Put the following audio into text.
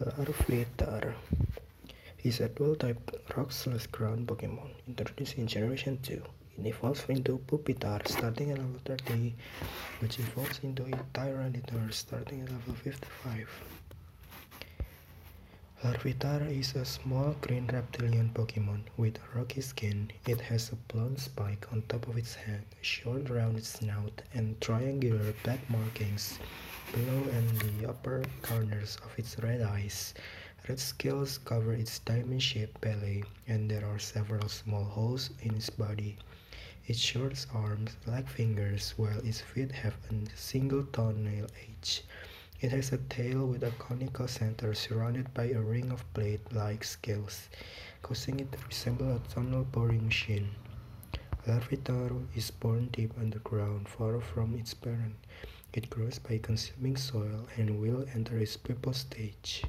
Larvitar is a dual-type rock-slash-ground Pokemon introduced in Generation 2. It evolves into Pupitar starting at level 30, which evolves into a Tyranitar starting at level 55. Larvitar is a small green reptilian Pokemon with rocky skin. It has a blunt spike on top of its head, a short rounded snout, and triangular black markings below and the upper corners of its red eyes. Red scales cover its diamond-shaped belly, and there are several small holes in its body. Its short arms lack fingers, while its feet have a single toenail each. It has a tail with a conical center surrounded by a ring of blade-like scales, causing it to resemble a tunnel boring machine. Larvitar is born deep underground, far from its parent. It grows by consuming soil and will enter its pupa stage.